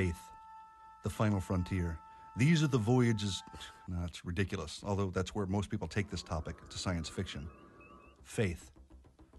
Faith, the final frontier. These are the voyages. It's ridiculous, although that's where most people take this topic to science fiction. Faith.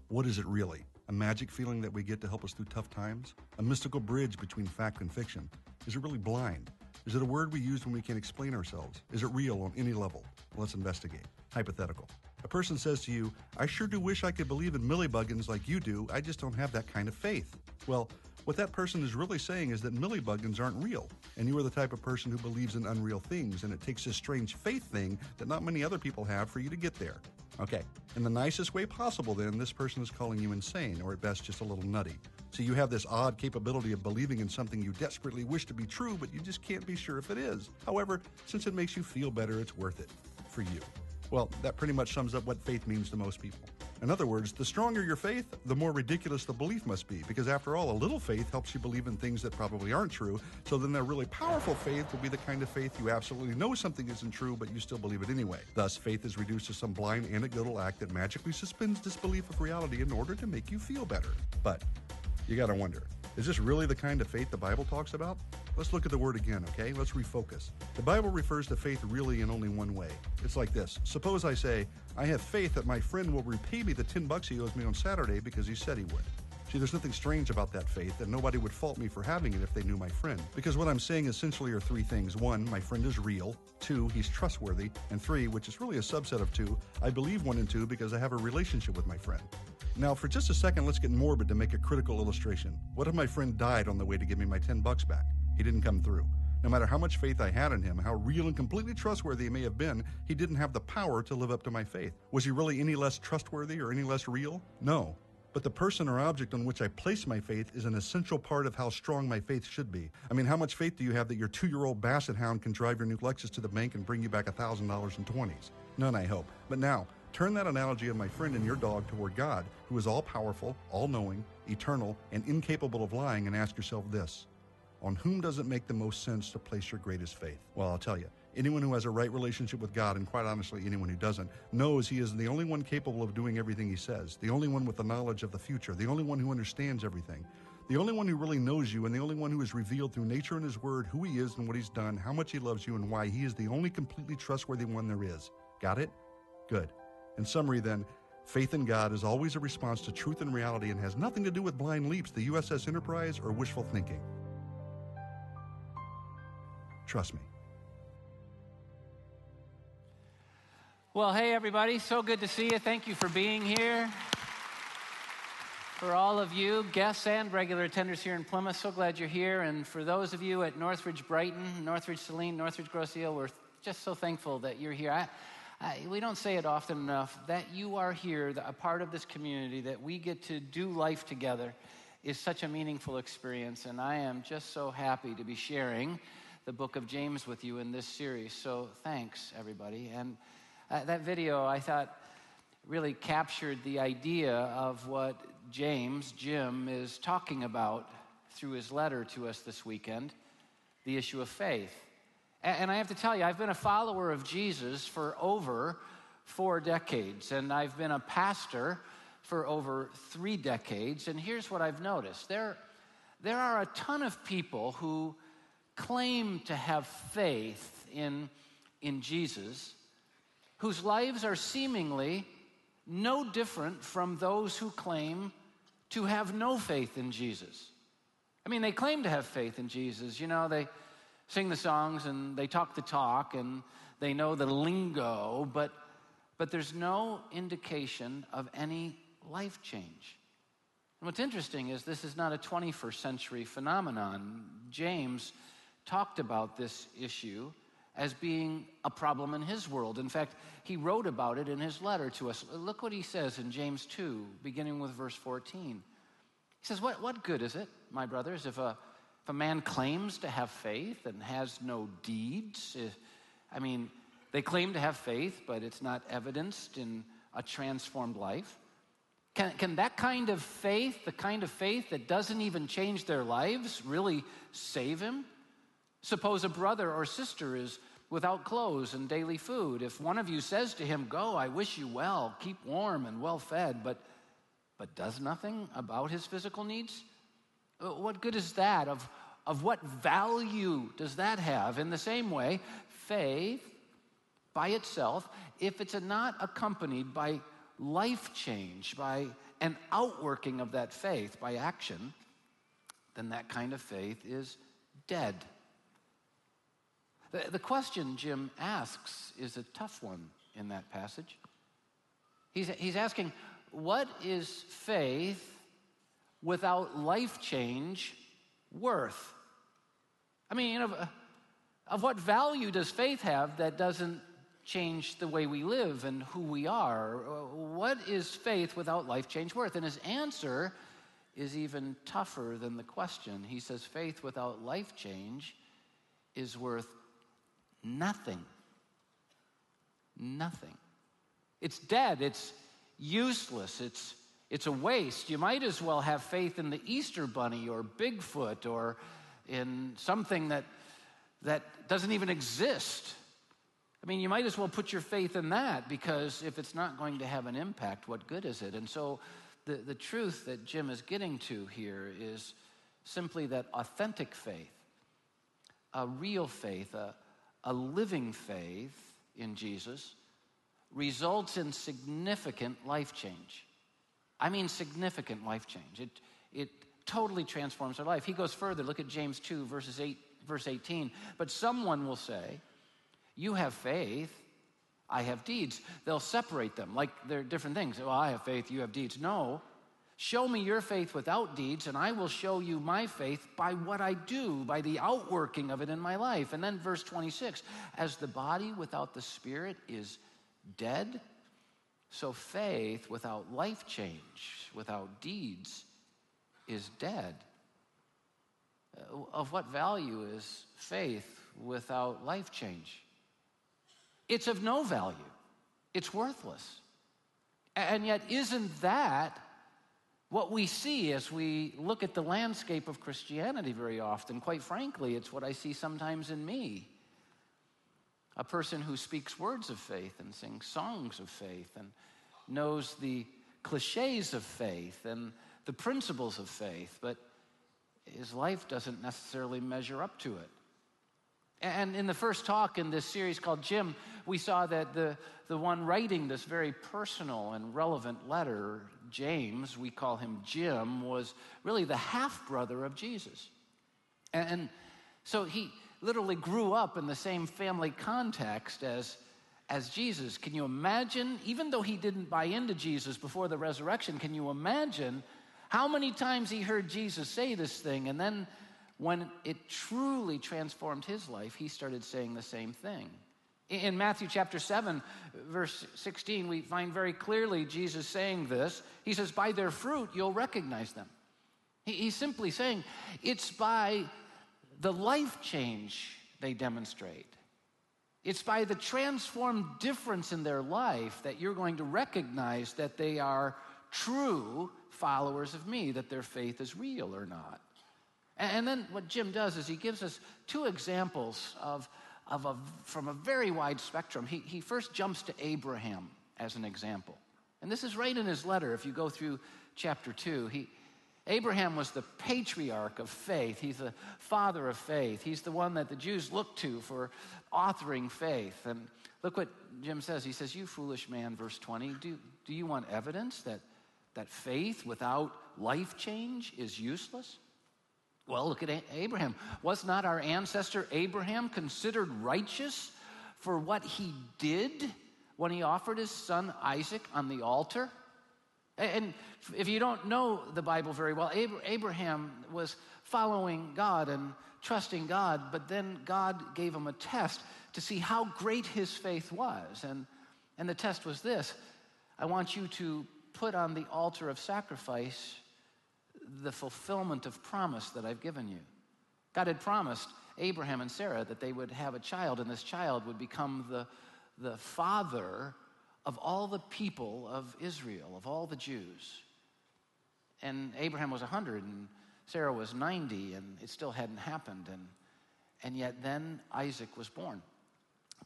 What is it really? A magic feeling that we get to help us through tough times? A mystical bridge between fact and fiction? Is it really blind? Is it a word we use when we can't explain ourselves? Is it real on any level? Let's investigate. Hypothetical. A person says to you, I sure do wish I could believe in millibuggins like you do, I just don't have that kind of faith. Well, what that person is really saying is that millibuggins aren't real, and you are the type of person who believes in unreal things, and it takes this strange faith thing that not many other people have for you to get there. Okay, in the nicest way possible, then, this person is calling you insane, or at best just a little nutty. So you have this odd capability of believing in something you desperately wish to be true, but you just can't be sure if it is. However, since it makes you feel better, it's worth it for you. Well, that pretty much sums up what faith means to most people. In other words, the stronger your faith, the more ridiculous the belief must be, because after all, a little faith helps you believe in things that probably aren't true. So then a really powerful faith will be the kind of faith you absolutely know something isn't true, but you still believe it anyway. Thus, faith is reduced to some blind anecdotal act that magically suspends disbelief of reality in order to make you feel better. But you gotta wonder is this really the kind of faith the Bible talks about? Let's look at the word again, okay? Let's refocus. The Bible refers to faith really in only one way. It's like this Suppose I say, I have faith that my friend will repay me the 10 bucks he owes me on Saturday because he said he would. See, there's nothing strange about that faith, and nobody would fault me for having it if they knew my friend. Because what I'm saying essentially are three things. One, my friend is real. Two, he's trustworthy. And three, which is really a subset of two, I believe one and two because I have a relationship with my friend. Now, for just a second, let's get morbid to make a critical illustration. What if my friend died on the way to give me my 10 bucks back? He didn't come through. No matter how much faith I had in him, how real and completely trustworthy he may have been, he didn't have the power to live up to my faith. Was he really any less trustworthy or any less real? No. But the person or object on which I place my faith is an essential part of how strong my faith should be. I mean, how much faith do you have that your two year old basset hound can drive your new Lexus to the bank and bring you back $1,000 in 20s? None, I hope. But now, turn that analogy of my friend and your dog toward God, who is all powerful, all knowing, eternal, and incapable of lying, and ask yourself this On whom does it make the most sense to place your greatest faith? Well, I'll tell you. Anyone who has a right relationship with God, and quite honestly, anyone who doesn't, knows He is the only one capable of doing everything He says, the only one with the knowledge of the future, the only one who understands everything, the only one who really knows you, and the only one who has revealed through nature and His Word who He is and what He's done, how much He loves you, and why He is the only completely trustworthy one there is. Got it? Good. In summary, then, faith in God is always a response to truth and reality and has nothing to do with blind leaps, the USS Enterprise, or wishful thinking. Trust me. Well, hey, everybody. So good to see you. Thank you for being here. For all of you, guests and regular attenders here in Plymouth, so glad you're here. And for those of you at Northridge Brighton, Northridge Saline, Northridge Grosse Ile, we're just so thankful that you're here. I, I, we don't say it often enough that you are here, a part of this community, that we get to do life together is such a meaningful experience. And I am just so happy to be sharing the book of James with you in this series. So thanks, everybody. And uh, that video, I thought, really captured the idea of what James, Jim, is talking about through his letter to us this weekend the issue of faith. And, I have to tell you, I've been a follower of Jesus for over four decades, and I've been a pastor for over three decades. And here's what I've noticed there, there are a ton of people who claim to have faith in, in Jesus whose lives are seemingly no different from those who claim to have no faith in Jesus. I mean, they claim to have faith in Jesus. You know, they sing the songs and they talk the talk and they know the lingo, but, but there's no indication of any life change. And what's interesting is this is not a 21st century phenomenon. James talked about this issue as being a problem in his world. In fact, he wrote about it in his letter to us. Look what he says in James 2, beginning with verse 14. He says, What, what good is it, my brothers, if a, if a man claims to have faith and has no deeds? If, I mean, they claim to have faith, but it's not evidenced in a transformed life. Can, can that kind of faith, the kind of faith that doesn't even change their lives, really save him? Suppose a brother or sister is without clothes and daily food. If one of you says to him, Go, I wish you well, keep warm and well fed, but, but does nothing about his physical needs, uh, what good is that of, of what value does that have? In the same way, faith by itself, if it's not accompanied by life change, by an outworking of that faith by action, then that kind of faith is dead. The, the question Jim asks is a tough one in that passage. He's, he's asking, what is faith without life change worth? I mean, you of, of what value does faith have that doesn't change the way we live and who we are? What is faith without life change worth? And his answer is even tougher than the question. He says, faith without life change is worth nothing. Nothing. It's dead. It's useless. It's, it's a waste. You might as well have faith in the Easter Bunny or Bigfoot or in something that, that doesn't even exist. I mean, you might as well put your faith in that because if it's not going to have an impact, what good is it? And so the, the truth that Jim is getting to here is simply that authentic faith, a real faith, a, a living faith in Jesus, results in significant life change. I mean, significant life change. It, it totally transforms our life. He goes further. Look at James 2, verses 8, verse 18. But someone will say, You have faith, I have deeds. They'll separate them like they're different things. Well, I have faith, you have deeds. No. Show me your faith without deeds, and I will show you my faith by what I do, by the outworking of it in my life. And then verse 26 As the body without the spirit is dead, so faith without life change, without deeds, is dead. Uh, of what value is faith without life change? It's of no value, it's worthless. And yet, isn't that what we see as we look at the landscape of Christianity very often? Quite frankly, it's what I see sometimes in me a person who speaks words of faith and sings songs of faith and knows the cliches of faith and the principles of faith, but his life doesn't necessarily measure up to it. And in the first talk in this series called Jim, we saw that the, the one writing this very personal and relevant letter, James, we call him Jim, was really the half brother of Jesus. And so he, literally grew up in the same family context as, as Jesus. Can you imagine, even though he didn't buy into Jesus before the resurrection, can you imagine how many times he heard Jesus say this thing? And then when it truly transformed his life, he started saying the same thing. In Matthew chapter 7, verse 16, we find very clearly Jesus saying this. He says, By their fruit you'll recognize them. He's simply saying, It's by the life change they demonstrate. It's by the transformed difference in their life that you're going to recognize that they are true followers of me, that their faith is real or not. And then what Jim does is he gives us two examples of, of a, from a very wide spectrum. He, he first jumps to Abraham as an example. And this is right in his letter. If you go through chapter 2, he, Abraham was the patriarch of faith. He's the father of faith. He's the one that the Jews look to for authoring faith. And look what Jim says. He says, You foolish man, verse 20, do, do you want evidence that, that faith without life change is useless? Well, look at Abraham. Was not our ancestor Abraham considered righteous for what he did when he offered his son Isaac on the altar? And if you don't know the Bible very well, Abraham was following God and trusting God, but then God gave him a test to see how great his faith was. And, and the test was this I want you to put on the altar of sacrifice the fulfillment of promise that I've given you. God had promised Abraham and Sarah that they would have a child, and this child would become the, the father of all the people of Israel, of all the Jews. And Abraham was 100 and Sarah was 90, and it still hadn't happened. And, and yet then Isaac was born.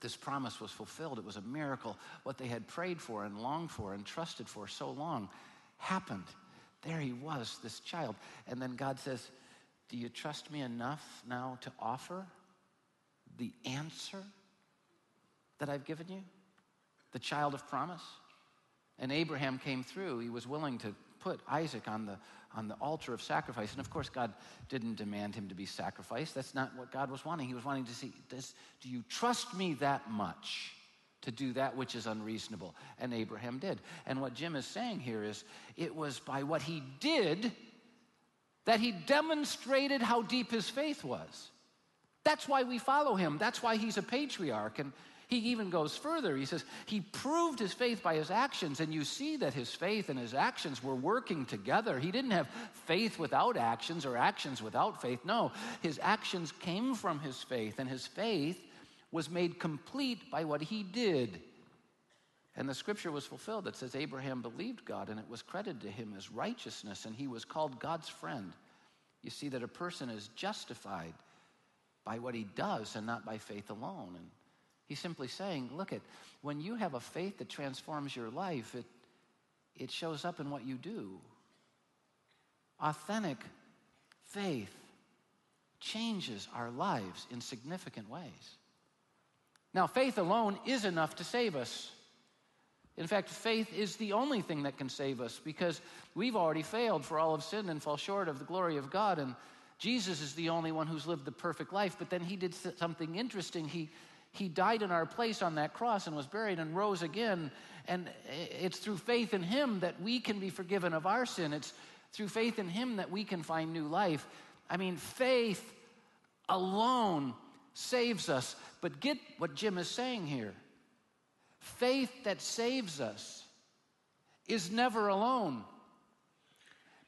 This promise was fulfilled. It was a miracle. What they had prayed for and longed for and trusted for so long happened. There he was, this child. And then God says, Do you trust me enough now to offer the answer that I've given you? The child of promise? And Abraham came through. He was willing to put Isaac on the, on the altar of sacrifice. And of course, God didn't demand him to be sacrificed. That's not what God was wanting. He was wanting to see, does, do you trust me that much to do that which is unreasonable? And Abraham did. And what Jim is saying here is it was by what he did that he demonstrated how deep his faith was. That's why we follow him. That's why he's a patriarch. And he even goes further. He says he proved his faith by his actions, and you see that his faith and his actions were working together. He didn't have faith without actions or actions without faith. No, his actions came from his faith, and his faith was made complete by what he did. And the scripture was fulfilled that says Abraham believed God, and it was credited to him as righteousness, and he was called God's friend. You see that a person is justified by what he does and not by faith alone. And He's simply saying, look at when you have a faith that transforms your life, it, it shows up in what you do. Authentic faith changes our lives in significant ways. Now, faith alone is enough to save us. In fact, faith is the only thing that can save us because we've already failed, for all of sin and fall short of the glory of God. And Jesus is the only one who's lived the perfect life. But then he did something interesting. He, he died in our place on that cross and was buried and rose again. And it's through faith in Him that we can be forgiven of our sin. It's through faith in Him that we can find new life. I mean, faith alone saves us. But get what Jim is saying here faith that saves us is never alone.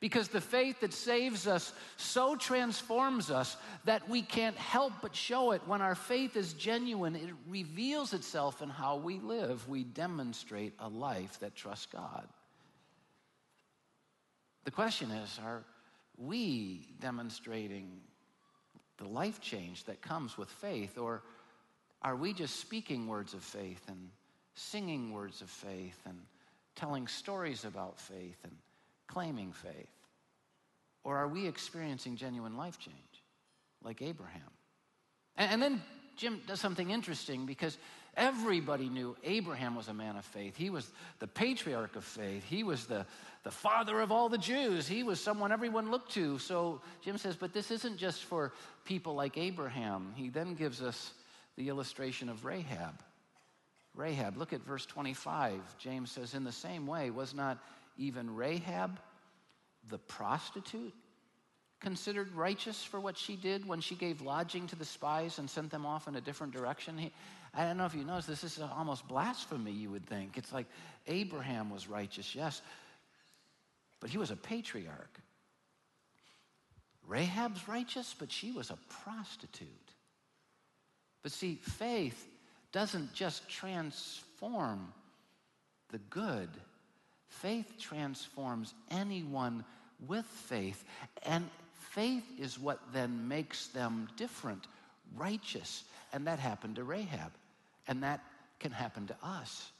Because the faith that saves us so transforms us that we can't help but show it. When our faith is genuine, it reveals itself in how we live. We demonstrate a life that trusts God. The question is are we demonstrating the life change that comes with faith, or are we just speaking words of faith and singing words of faith and telling stories about faith and claiming faith? Or are we experiencing genuine life change like Abraham? And, and, then Jim does something interesting because everybody knew Abraham was a man of faith. He was the patriarch of faith, he was the, the father of all the Jews, he was someone everyone looked to. So Jim says, but this isn't just for people like Abraham. He then gives us the illustration of Rahab. Rahab, look at verse 25. James says, In the same way, was not even Rahab the prostitute considered righteous for what she did when she gave lodging to the spies and sent them off in a different direction? He, I don't know if you notice, this is almost blasphemy, you would think. It's like Abraham was righteous, yes, but he was a patriarch. Rahab's righteous, but she was a prostitute. But see, faith doesn't just transform the good, faith transforms anyone with faith. And faith is what then makes them different, righteous. And that happened to Rahab. And that can happen to us.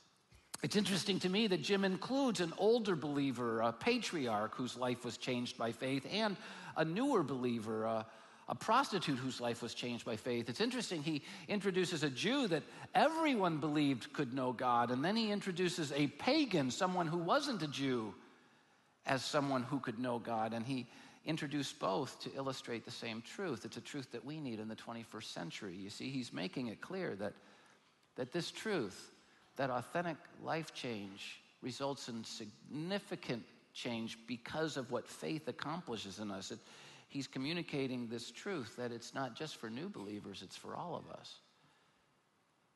It's interesting to me that Jim includes an older believer, a patriarch whose life was changed by faith, and a newer believer, a, a prostitute whose life was changed by faith. It's interesting, he introduces a Jew that everyone believed could know God, and then he introduces a pagan, someone who wasn't a Jew, as someone who could know God. And he introduced both to illustrate the same truth. It's a truth that we need in the 21st century. You see, he's making it clear that, that this truth, that authentic life change, results in significant change because of what faith accomplishes in us. It, he's communicating this truth that it's not just for new believers, it's for all of us.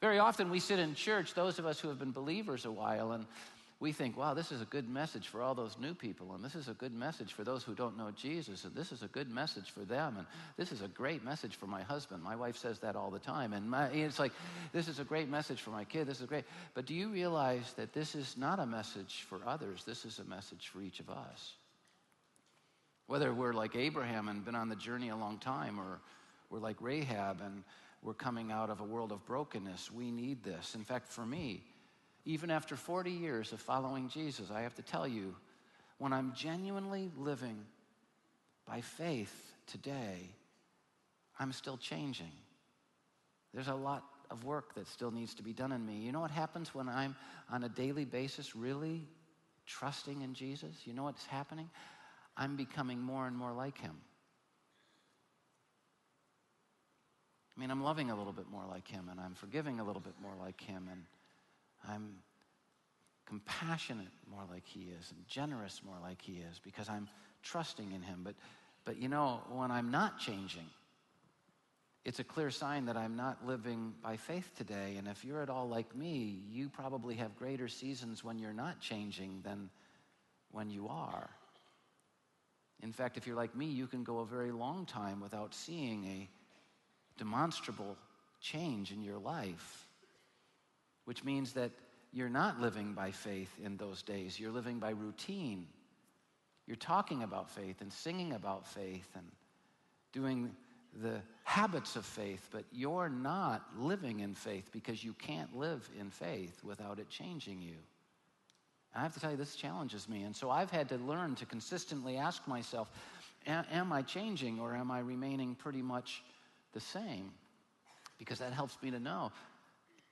Very often we sit in church, those of us who have been believers a while, and we think, wow, this is a good message for all those new people, and this is a good message for those who don't know Jesus, and this is a good message for them, and this is a great message for my husband. My wife says that all the time, and my, it's like, this is a great message for my kid, this is great. But do you realize that this is not a message for others, this is a message for each of us? Whether we're like Abraham and been on the journey a long time, or we're like Rahab and we're coming out of a world of brokenness, we need this. In fact, for me, even after 40 years of following Jesus, I have to tell you, when I'm genuinely living by faith today, I'm still changing. There's a lot of work that still needs to be done in me. You know what happens when I'm on a daily basis really trusting in Jesus? You know what's happening? I'm becoming more and more like him. I mean, I'm loving a little bit more like him, and I'm forgiving a little bit more like him, and I'm compassionate more like he is, and generous more like he is, because I'm trusting in him. But, but you know, when I'm not changing, it's a clear sign that I'm not living by faith today. And if you're at all like me, you probably have greater seasons when you're not changing than when you are. In fact, if you're like me, you can go a very long time without seeing a demonstrable change in your life, which means that you're not living by faith in those days. You're living by routine. You're talking about faith and singing about faith and doing the habits of faith, but you're not living in faith because you can't live in faith without it changing you. I have to tell you, this challenges me. And so I've had to learn to consistently ask myself, am I changing or am I remaining pretty much the same? Because that helps me to know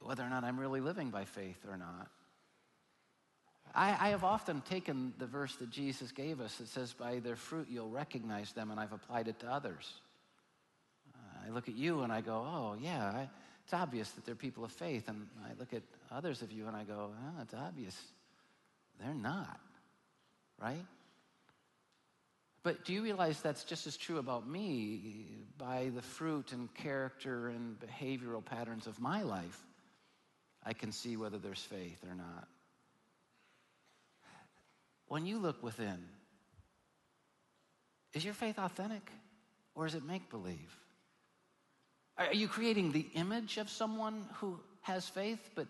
whether or not I'm really living by faith or not. I, I, have often taken the verse that Jesus gave us that says, By their fruit you'll recognize them, and I've applied it to others. Uh, I look at you and I go, Oh, yeah, I, it's obvious that they're people of faith. And I look at others of you and I go, oh, It's obvious they're not, right? But do you realize that's just as true about me by the fruit and character and behavioral patterns of my life? I can see whether there's faith or not. When you look within, is your faith authentic or is it make believe? Are you creating the image of someone who has faith, but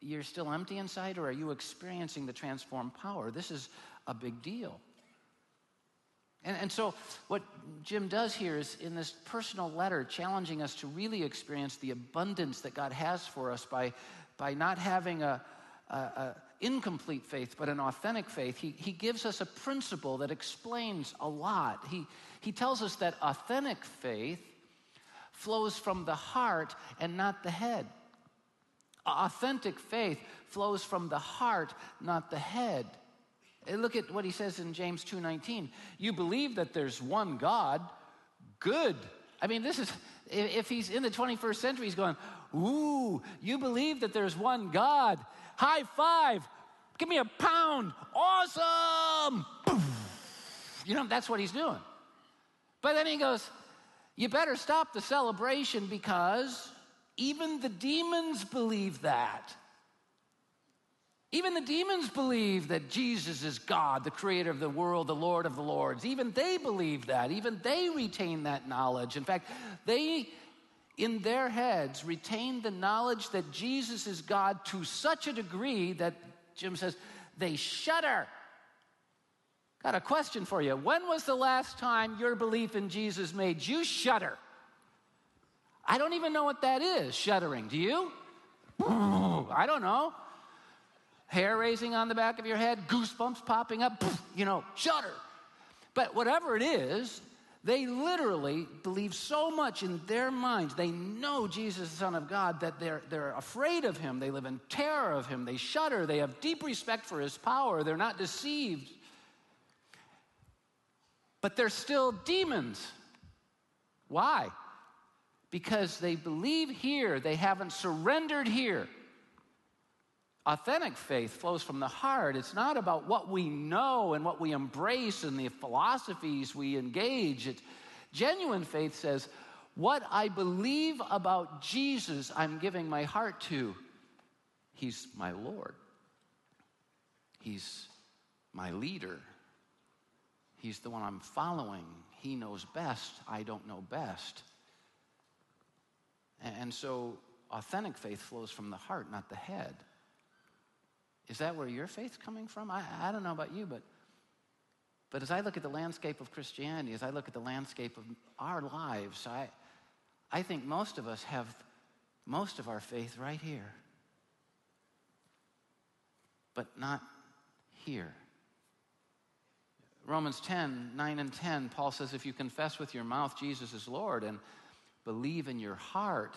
you're still empty inside, or are you experiencing the transformed power? This is a big deal. And, and, so, what Jim does here is in this personal letter, challenging us to really experience the abundance that God has for us by, by not having a, a, a incomplete faith, but an authentic faith. He, he gives us a principle that explains a lot. He, he tells us that authentic faith flows from the heart and not the head. Authentic faith flows from the heart, not the head. Look at what he says in James 2:19. You believe that there's one God. Good. I mean, this is if he's in the 21st century, he's going, Ooh, you believe that there's one God. High five. Give me a pound. Awesome. You know, that's what he's doing. But then he goes, You better stop the celebration because even the demons believe that. Even the demons believe that Jesus is God, the creator of the world, the Lord of the Lords. Even they believe that. Even they retain that knowledge. In fact, they, in their heads, retain the knowledge that Jesus is God to such a degree that Jim says they shudder. Got a question for you. When was the last time your belief in Jesus made you shudder? I don't even know what that is, shuddering. Do you? I don't know. Hair raising on the back of your head, goosebumps popping up, you know, shudder. But whatever it is, they literally believe so much in their minds. They know Jesus, the Son of God, that they're, they're afraid of him. They live in terror of him. They shudder. They have deep respect for his power. They're not deceived. But they're still demons. Why? because they believe here, they haven't surrendered here. Authentic faith flows from the heart. It's not about what we know and what we embrace and the philosophies we engage. It's, genuine faith says, What I believe about Jesus, I'm giving my heart to. He's my Lord, He's my leader, He's the one I'm following. He knows best, I don't know best. And so authentic faith flows from the heart, not the head. Is that where your faith's coming from? I, I don't know about you, but, but as I look at the landscape of Christianity, as I look at the landscape of our lives, I, I think most of us have most of our faith right here, but not here. Romans 10, 9 and 10, Paul says, If you confess with your mouth Jesus is Lord and believe in your heart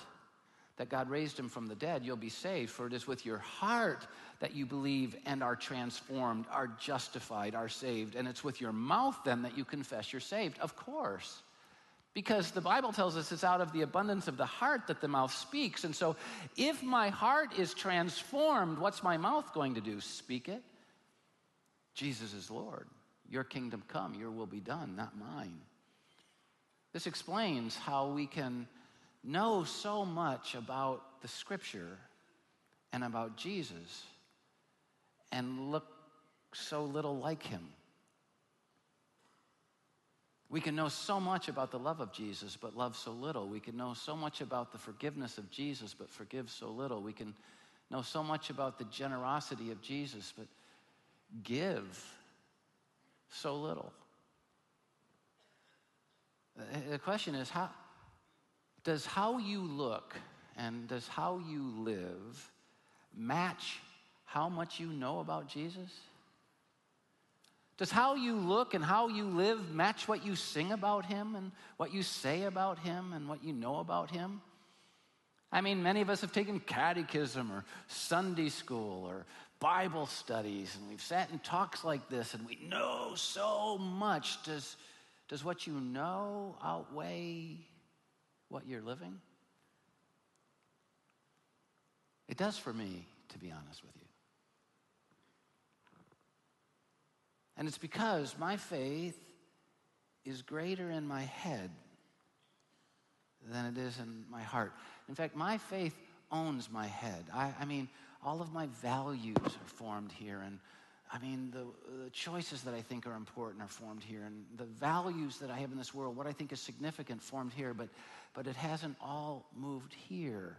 that God raised him from the dead, you'll be saved. For it is with your heart that you believe and are transformed, are justified, are saved. And it's with your mouth then that you confess you're saved. Of course. Because the Bible tells us it's out of the abundance of the heart that the mouth speaks. And so if my heart is transformed, what's my mouth going to do? Speak it. Jesus is Lord. Your kingdom come, your will be done, not mine. This explains how we can know so much about the scripture and about Jesus and look so little like him. We can know so much about the love of Jesus, but love so little. We can know so much about the forgiveness of Jesus, but forgive so little. We can know so much about the generosity of Jesus, but give so little. The question is how does how you look and does how you live match how much you know about Jesus? Does how you look and how you live match what you sing about him and what you say about him and what you know about him? I mean, many of us have taken catechism or Sunday school or Bible studies, and we've sat in talks like this, and we know so much. Does, does what you know outweigh what you're living? It does for me, to be honest with you. And it's because my faith is greater in my head than it is in my heart. In fact, my faith owns my head. I, I mean, all of my values are formed here. And I mean, the, the, choices that I think are important are formed here. And the values that I have in this world, what I think is significant, formed here. But, but it hasn't all moved here.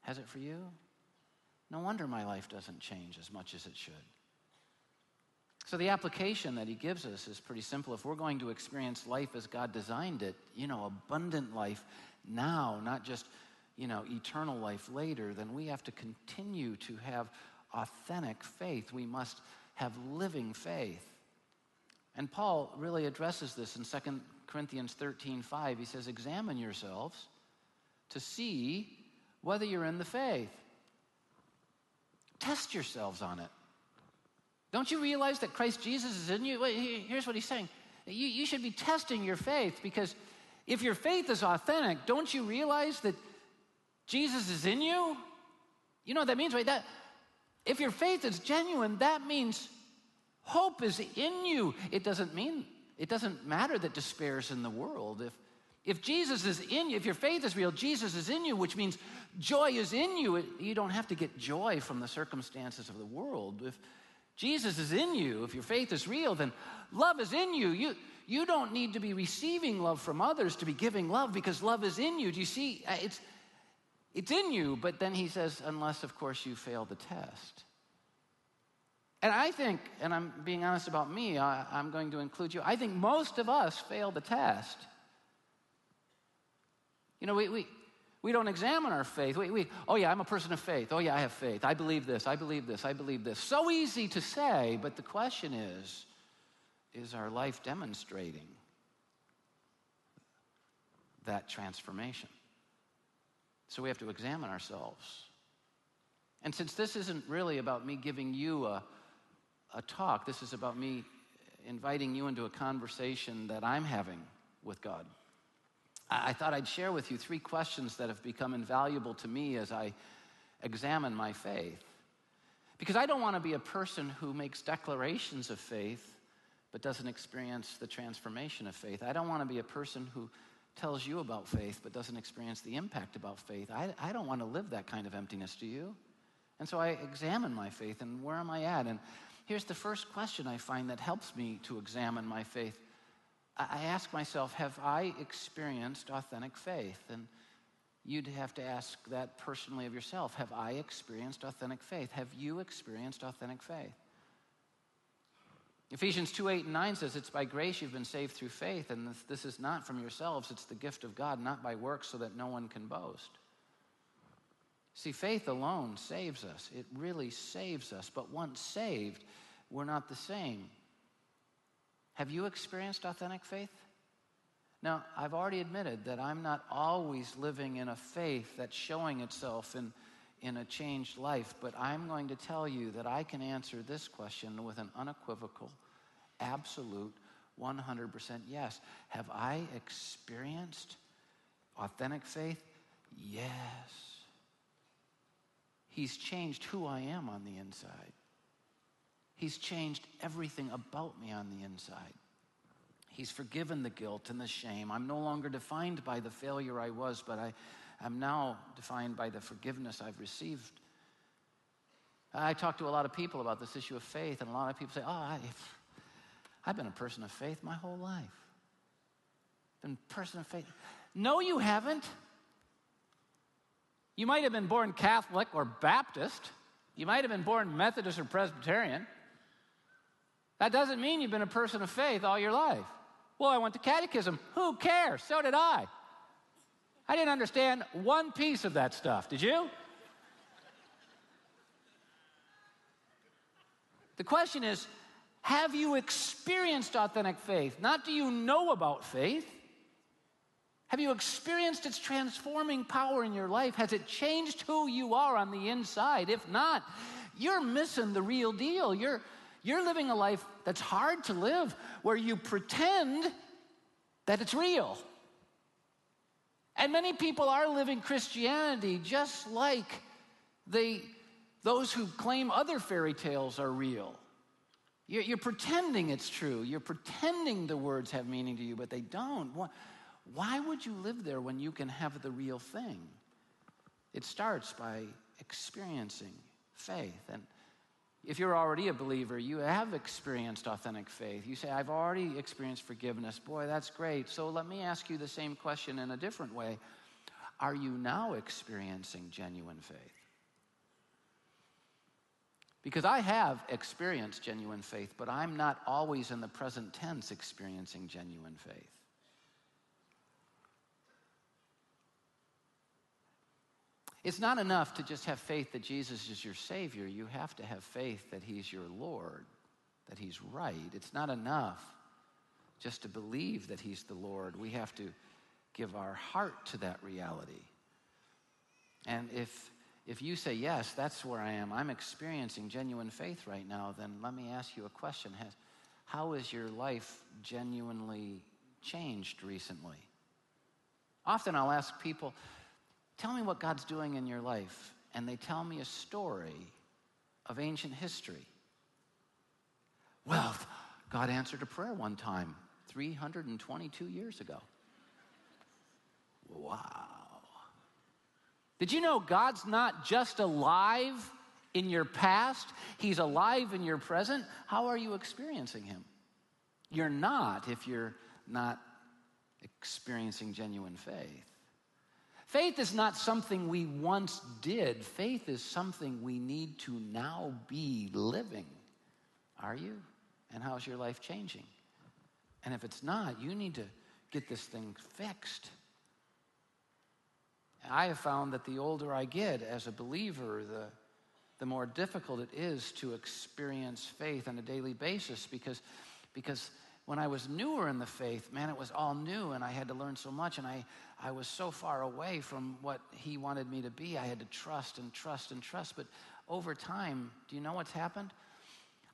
Has it for you? No wonder my life doesn't change as much as it should. So, the application that he gives us is pretty simple. If we're going to experience life as God designed it, you know, abundant life now, not just you know, eternal life later, then we have to continue to have authentic faith. We must have living faith. And Paul really addresses this in 2 Corinthians 13 5. He says, Examine yourselves to see whether you're in the faith. Test yourselves on it. Don't you realize that Christ Jesus is in you? Here's what he's saying you, you should be testing your faith because if your faith is authentic, don't you realize that Jesus is in you? You know what that means, right? That if your faith is genuine, that means hope is in you. It doesn't mean it doesn't matter that despair is in the world. If if Jesus is in you, if your faith is real, Jesus is in you, which means joy is in you. You don't have to get joy from the circumstances of the world. If Jesus is in you, if your faith is real, then love is in you. You you don't need to be receiving love from others to be giving love because love is in you. Do you see? Uh, it's it's in you, but then he says, unless, of course, you fail the test. And I think, and I'm being honest about me, I, am going to include you, I think most of us fail the test. You know, we, we, we don't examine our faith. We, we, oh, yeah, I'm a person of faith. Oh, yeah, I have faith. I believe this. I believe this. I believe this. So easy to say, but the question is is our life demonstrating that transformation? So we have to examine ourselves. And since this isn't really about me giving you a, a talk, this is about me inviting you into a conversation that I'm having with God. I, I thought I'd share with you three questions that have become invaluable to me as I examine my faith. Because I don't want to be a person who makes declarations of faith but doesn't experience the transformation of faith. I don't want to be a person who tells you about faith but doesn't experience the impact about faith. I, I don't want to live that kind of emptiness, do you? And so I examine my faith and where am I at? And here's the first question I find that helps me to examine my faith. I ask myself, have I experienced authentic faith? And you'd have to ask that personally of yourself. Have I experienced authentic faith? Have you experienced authentic faith? Ephesians 2 8 and 9 says, It's by grace you've been saved through faith, and this, this is not from yourselves, it's the gift of God, not by works, so that no one can boast. See, faith alone saves us. It really saves us. But once saved, we're not the same. Have you experienced authentic faith? Now, I've already admitted that I'm not always living in a faith that's showing itself in, in a changed life, but I'm going to tell you that I can answer this question with an unequivocal, absolute, 100% yes. Have I experienced authentic faith? Yes. He's changed who I am on the inside. He's changed everything about me on the inside. He's forgiven the guilt and the shame. I'm no longer defined by the failure I was, but I am now defined by the forgiveness I've received. I talk to a lot of people about this issue of faith, and a lot of people say, Oh, I, have been a person of faith my whole life. Been a person of faith. No, you haven't. You might have been born Catholic or Baptist. You might have been born Methodist or Presbyterian. That doesn't mean you've been a person of faith all your life. Well, I went to catechism. Who cares? So did I. I didn't understand one piece of that stuff. Did you? The question is have you experienced authentic faith? Not do you know about faith. Have you experienced its transforming power in your life? Has it changed who you are on the inside? If not, you're missing the real deal. You're, you're living a life that's hard to live where you pretend that it's real. And many people are living Christianity just like they, those who claim other fairy tales are real. You're, you're, pretending it's true. You're pretending the words have meaning to you, but they don't. Why, would you live there when you can have the real thing? It starts by experiencing faith. And if you're already a believer, you have experienced authentic faith. You say, I've already experienced forgiveness. Boy, that's great. So let me ask you the same question in a different way. Are you now experiencing genuine faith? Because I have experienced genuine faith, but I'm not always in the present tense experiencing genuine faith. It's not enough to just have faith that Jesus is your Savior. You have to have faith that He's your Lord, that He's right. It's not enough just to believe that He's the Lord. We have to give our heart to that reality. And if, if you say, Yes, that's where I am, I'm experiencing genuine faith right now, then let me ask you a question Has, How has your life genuinely changed recently? Often I'll ask people, Tell me what God's doing in your life. And they tell me a story of ancient history. Well, God answered a prayer one time 322 years ago. Wow. Did you know God's not just alive in your past, He's alive in your present? How are you experiencing Him? You're not if you're not experiencing genuine faith. Faith is not something we once did, faith is something we need to now be living. Are you? And how's your life changing? And if it's not, you need to get this thing fixed. I have found that the older I get as a believer, the, the more difficult it is to experience faith on a daily basis because, because when I was newer in the faith, man, it was all new and I had to learn so much and I, I was so far away from what he wanted me to be. I had to trust and trust and trust. But over time, do you know what's happened?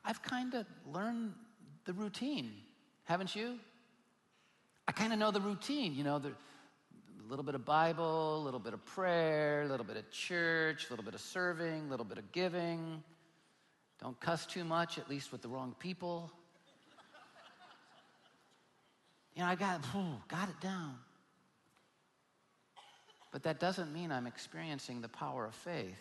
I've kind of learned the routine, haven't you? I kind of know the routine, you know, the, a little bit of Bible, a little bit of prayer, a little bit of church, a little bit of serving, a little bit of giving. Don't cuss too much, at least with the wrong people. You know, I got, got it down. But that doesn't mean I'm experiencing the power of faith.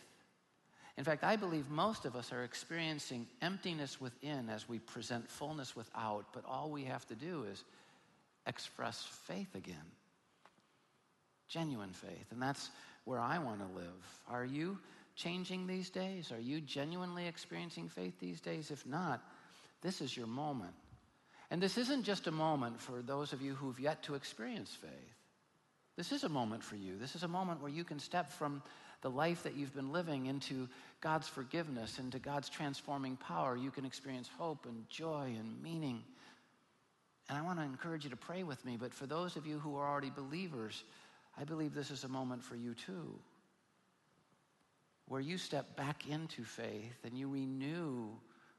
In fact, I believe most of us are experiencing emptiness within as we present fullness without, but all we have to do is express faith again. Genuine faith. And that's where I want to live. Are you changing these days? Are you genuinely experiencing faith these days? If not, this is your moment. And this isn't just a moment for those of you who've yet to experience faith. This is a moment for you. This is a moment where you can step from the life that you've been living into God's forgiveness, into God's transforming power. You can experience hope and joy and meaning. And I want to encourage you to pray with me, but for those of you who are already believers, I believe this is a moment for you too, where you step back into faith and you renew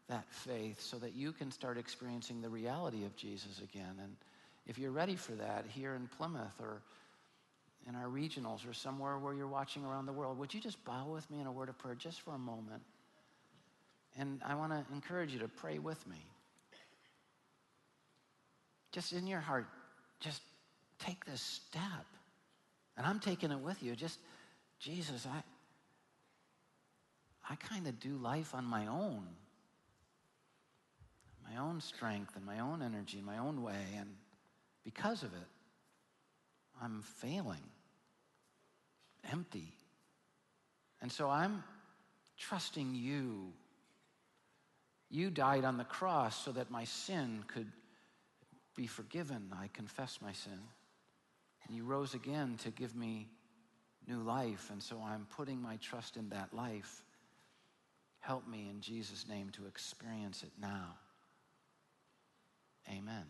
that faith so that you can start experiencing the reality of Jesus again. And if you're ready for that here in Plymouth or in our regionals or somewhere where you're watching around the world, would you just bow with me in a word of prayer just for a moment? And I want to encourage you to pray with me. Just in your heart, just take this step. And I'm taking it with you. Just, Jesus, I, I kind of do life on my own, my own strength and my own energy, my own way. And because of it, I'm failing, empty. And so I'm trusting you. You died on the cross so that my sin could be forgiven. I confess my sin. And you rose again to give me new life. And so I'm putting my trust in that life. Help me in Jesus' name to experience it now. Amen.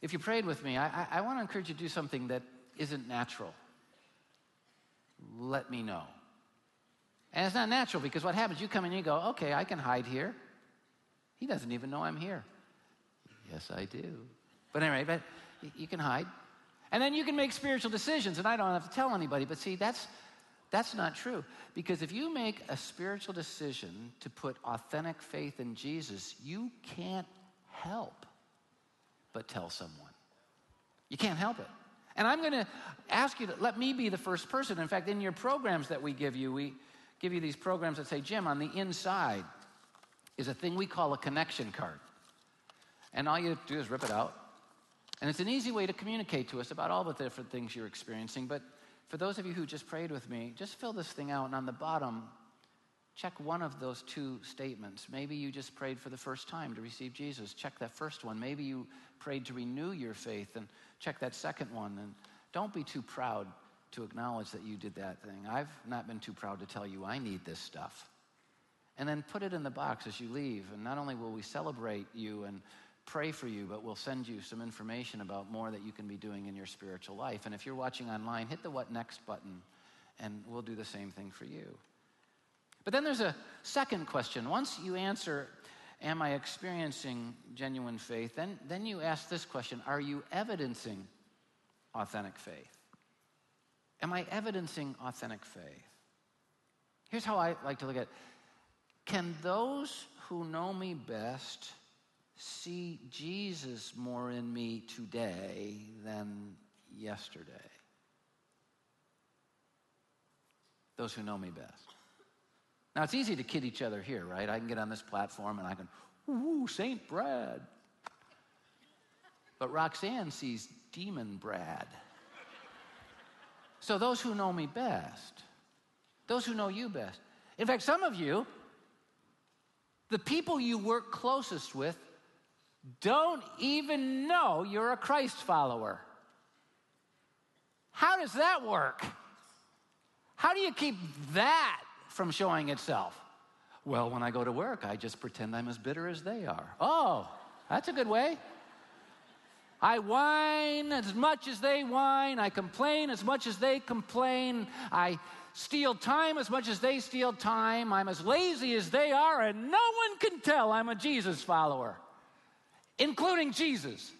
If you prayed with me, I, I, want to encourage you to do something that isn't natural. Let me know. And it's not natural because what happens, you come and you go, okay, I can hide here. He doesn't even know I'm here. Yes, I do. But anyway, but you can hide. And then you can make spiritual decisions, and I don't have to tell anybody. But see, that's, that's not true. Because if you make a spiritual decision to put authentic faith in Jesus, you can't help but tell someone. You can't help it. And I'm going to ask you to let me be the first person. In fact, in your programs that we give you, we give you these programs that say, Jim, on the inside is a thing we call a connection card. And all you do is rip it out. And it's an easy way to communicate to us about all the different things you're experiencing. But for those of you who just prayed with me, just fill this thing out. And on the bottom, Check one of those two statements. Maybe you just prayed for the first time to receive Jesus. Check that first one. Maybe you prayed to renew your faith and check that second one. And don't be too proud to acknowledge that you did that thing. I've not been too proud to tell you I need this stuff. And then put it in the box as you leave. And not only will we celebrate you and pray for you, but we'll send you some information about more that you can be doing in your spiritual life. And if you're watching online, hit the What Next button, and we'll do the same thing for you. But then there's a second question. Once you answer, Am I experiencing genuine faith? Then, then you ask this question Are you evidencing authentic faith? Am I evidencing authentic faith? Here's how I like to look at it. Can those who know me best see Jesus more in me today than yesterday? Those who know me best. Now, it's easy to kid each other here, right? I can get on this platform and I can, ooh, St. Brad. But Roxanne sees Demon Brad. So, those who know me best, those who know you best, in fact, some of you, the people you work closest with, don't even know you're a Christ follower. How does that work? How do you keep that from showing itself? Well, when I go to work, I just pretend I'm as bitter as they are. Oh, that's a good way. I whine as much as they whine. I complain as much as they complain. I steal time as much as they steal time. I'm as lazy as they are, and no one can tell I'm a Jesus follower, including Jesus.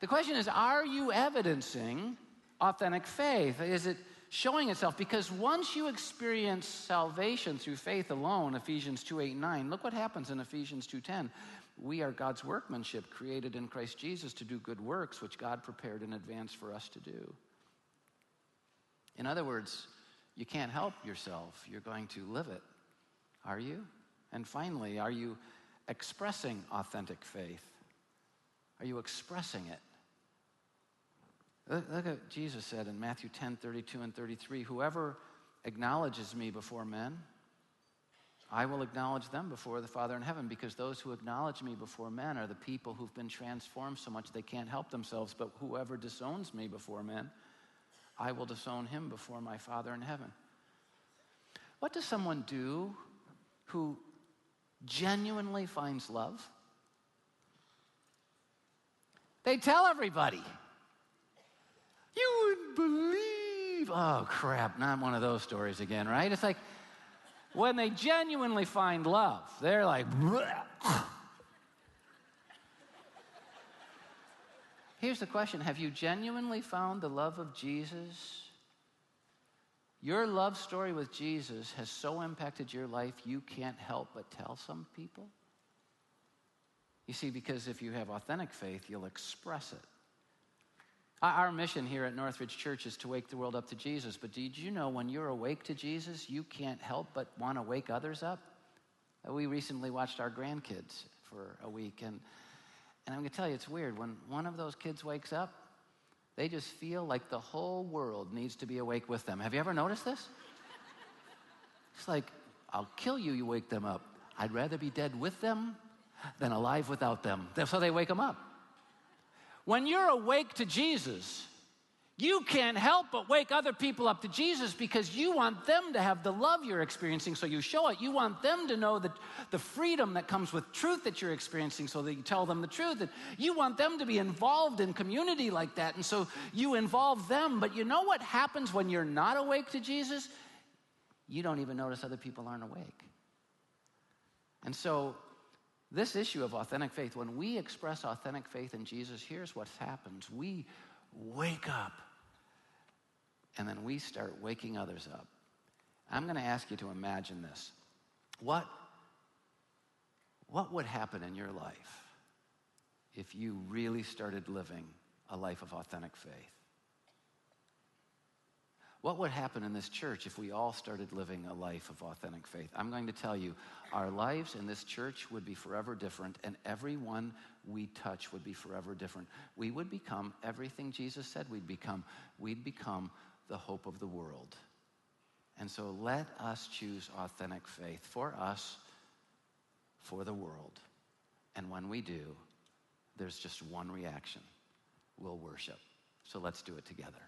The question is are you evidencing authentic faith? Is it showing itself because once you experience salvation through faith alone ephesians 2 8 9 look what happens in ephesians 2 10 we are god's workmanship created in christ jesus to do good works which god prepared in advance for us to do. In other words you can't help yourself. You're going to live it. Are you? And finally are you expressing authentic faith? Are you expressing it Look, at Jesus said in Matthew 10 32 and 33 Whoever acknowledges me before men, I will acknowledge them before the Father in heaven, because those who acknowledge me before men are the people who've been transformed so much they can't help themselves. But whoever disowns me before men, I will disown him before my Father in heaven. What does someone do who genuinely finds love They tell everybody. You wouldn't believe. Oh, crap. Not one of those stories again, right? It's like when they genuinely find love, they're like, Here's the question Have you genuinely found the love of Jesus? Your love story with Jesus has so impacted your life, you can't help but tell some people? You see, because if you have authentic faith, you'll express it. Our mission here at Northridge Church is to wake the world up to Jesus. But did you know when you're awake to Jesus, you can't help but want to wake others up? Uh, we recently watched our grandkids for a week, and, and I'm going to tell you, it's weird. When one of those kids wakes up, they just feel like the whole world needs to be awake with them. Have you ever noticed this? It's like, I'll kill you, you wake them up. I'd rather be dead with them than alive without them. So they wake them up. When you're awake to Jesus, you can't help but wake other people up to Jesus because you want them to have the love you're experiencing, so you show it. You want them to know that the freedom that comes with truth that you're experiencing, so that you tell them the truth. And you want them to be involved in community like that, and so you involve them. But you know what happens when you're not awake to Jesus? You don't even notice other people aren't awake. And so this issue of authentic faith, when we express authentic faith in Jesus, here's what happens we wake up and then we start waking others up. I'm going to ask you to imagine this. What, what would happen in your life if you really started living a life of authentic faith? What would happen in this church if we all started living a life of authentic faith? I'm going to tell you, our lives in this church would be forever different, and everyone we touch would be forever different. We would become everything Jesus said we'd become. We'd become the hope of the world. And so let us choose authentic faith for us, for the world. And when we do, there's just one reaction we'll worship. So let's do it together.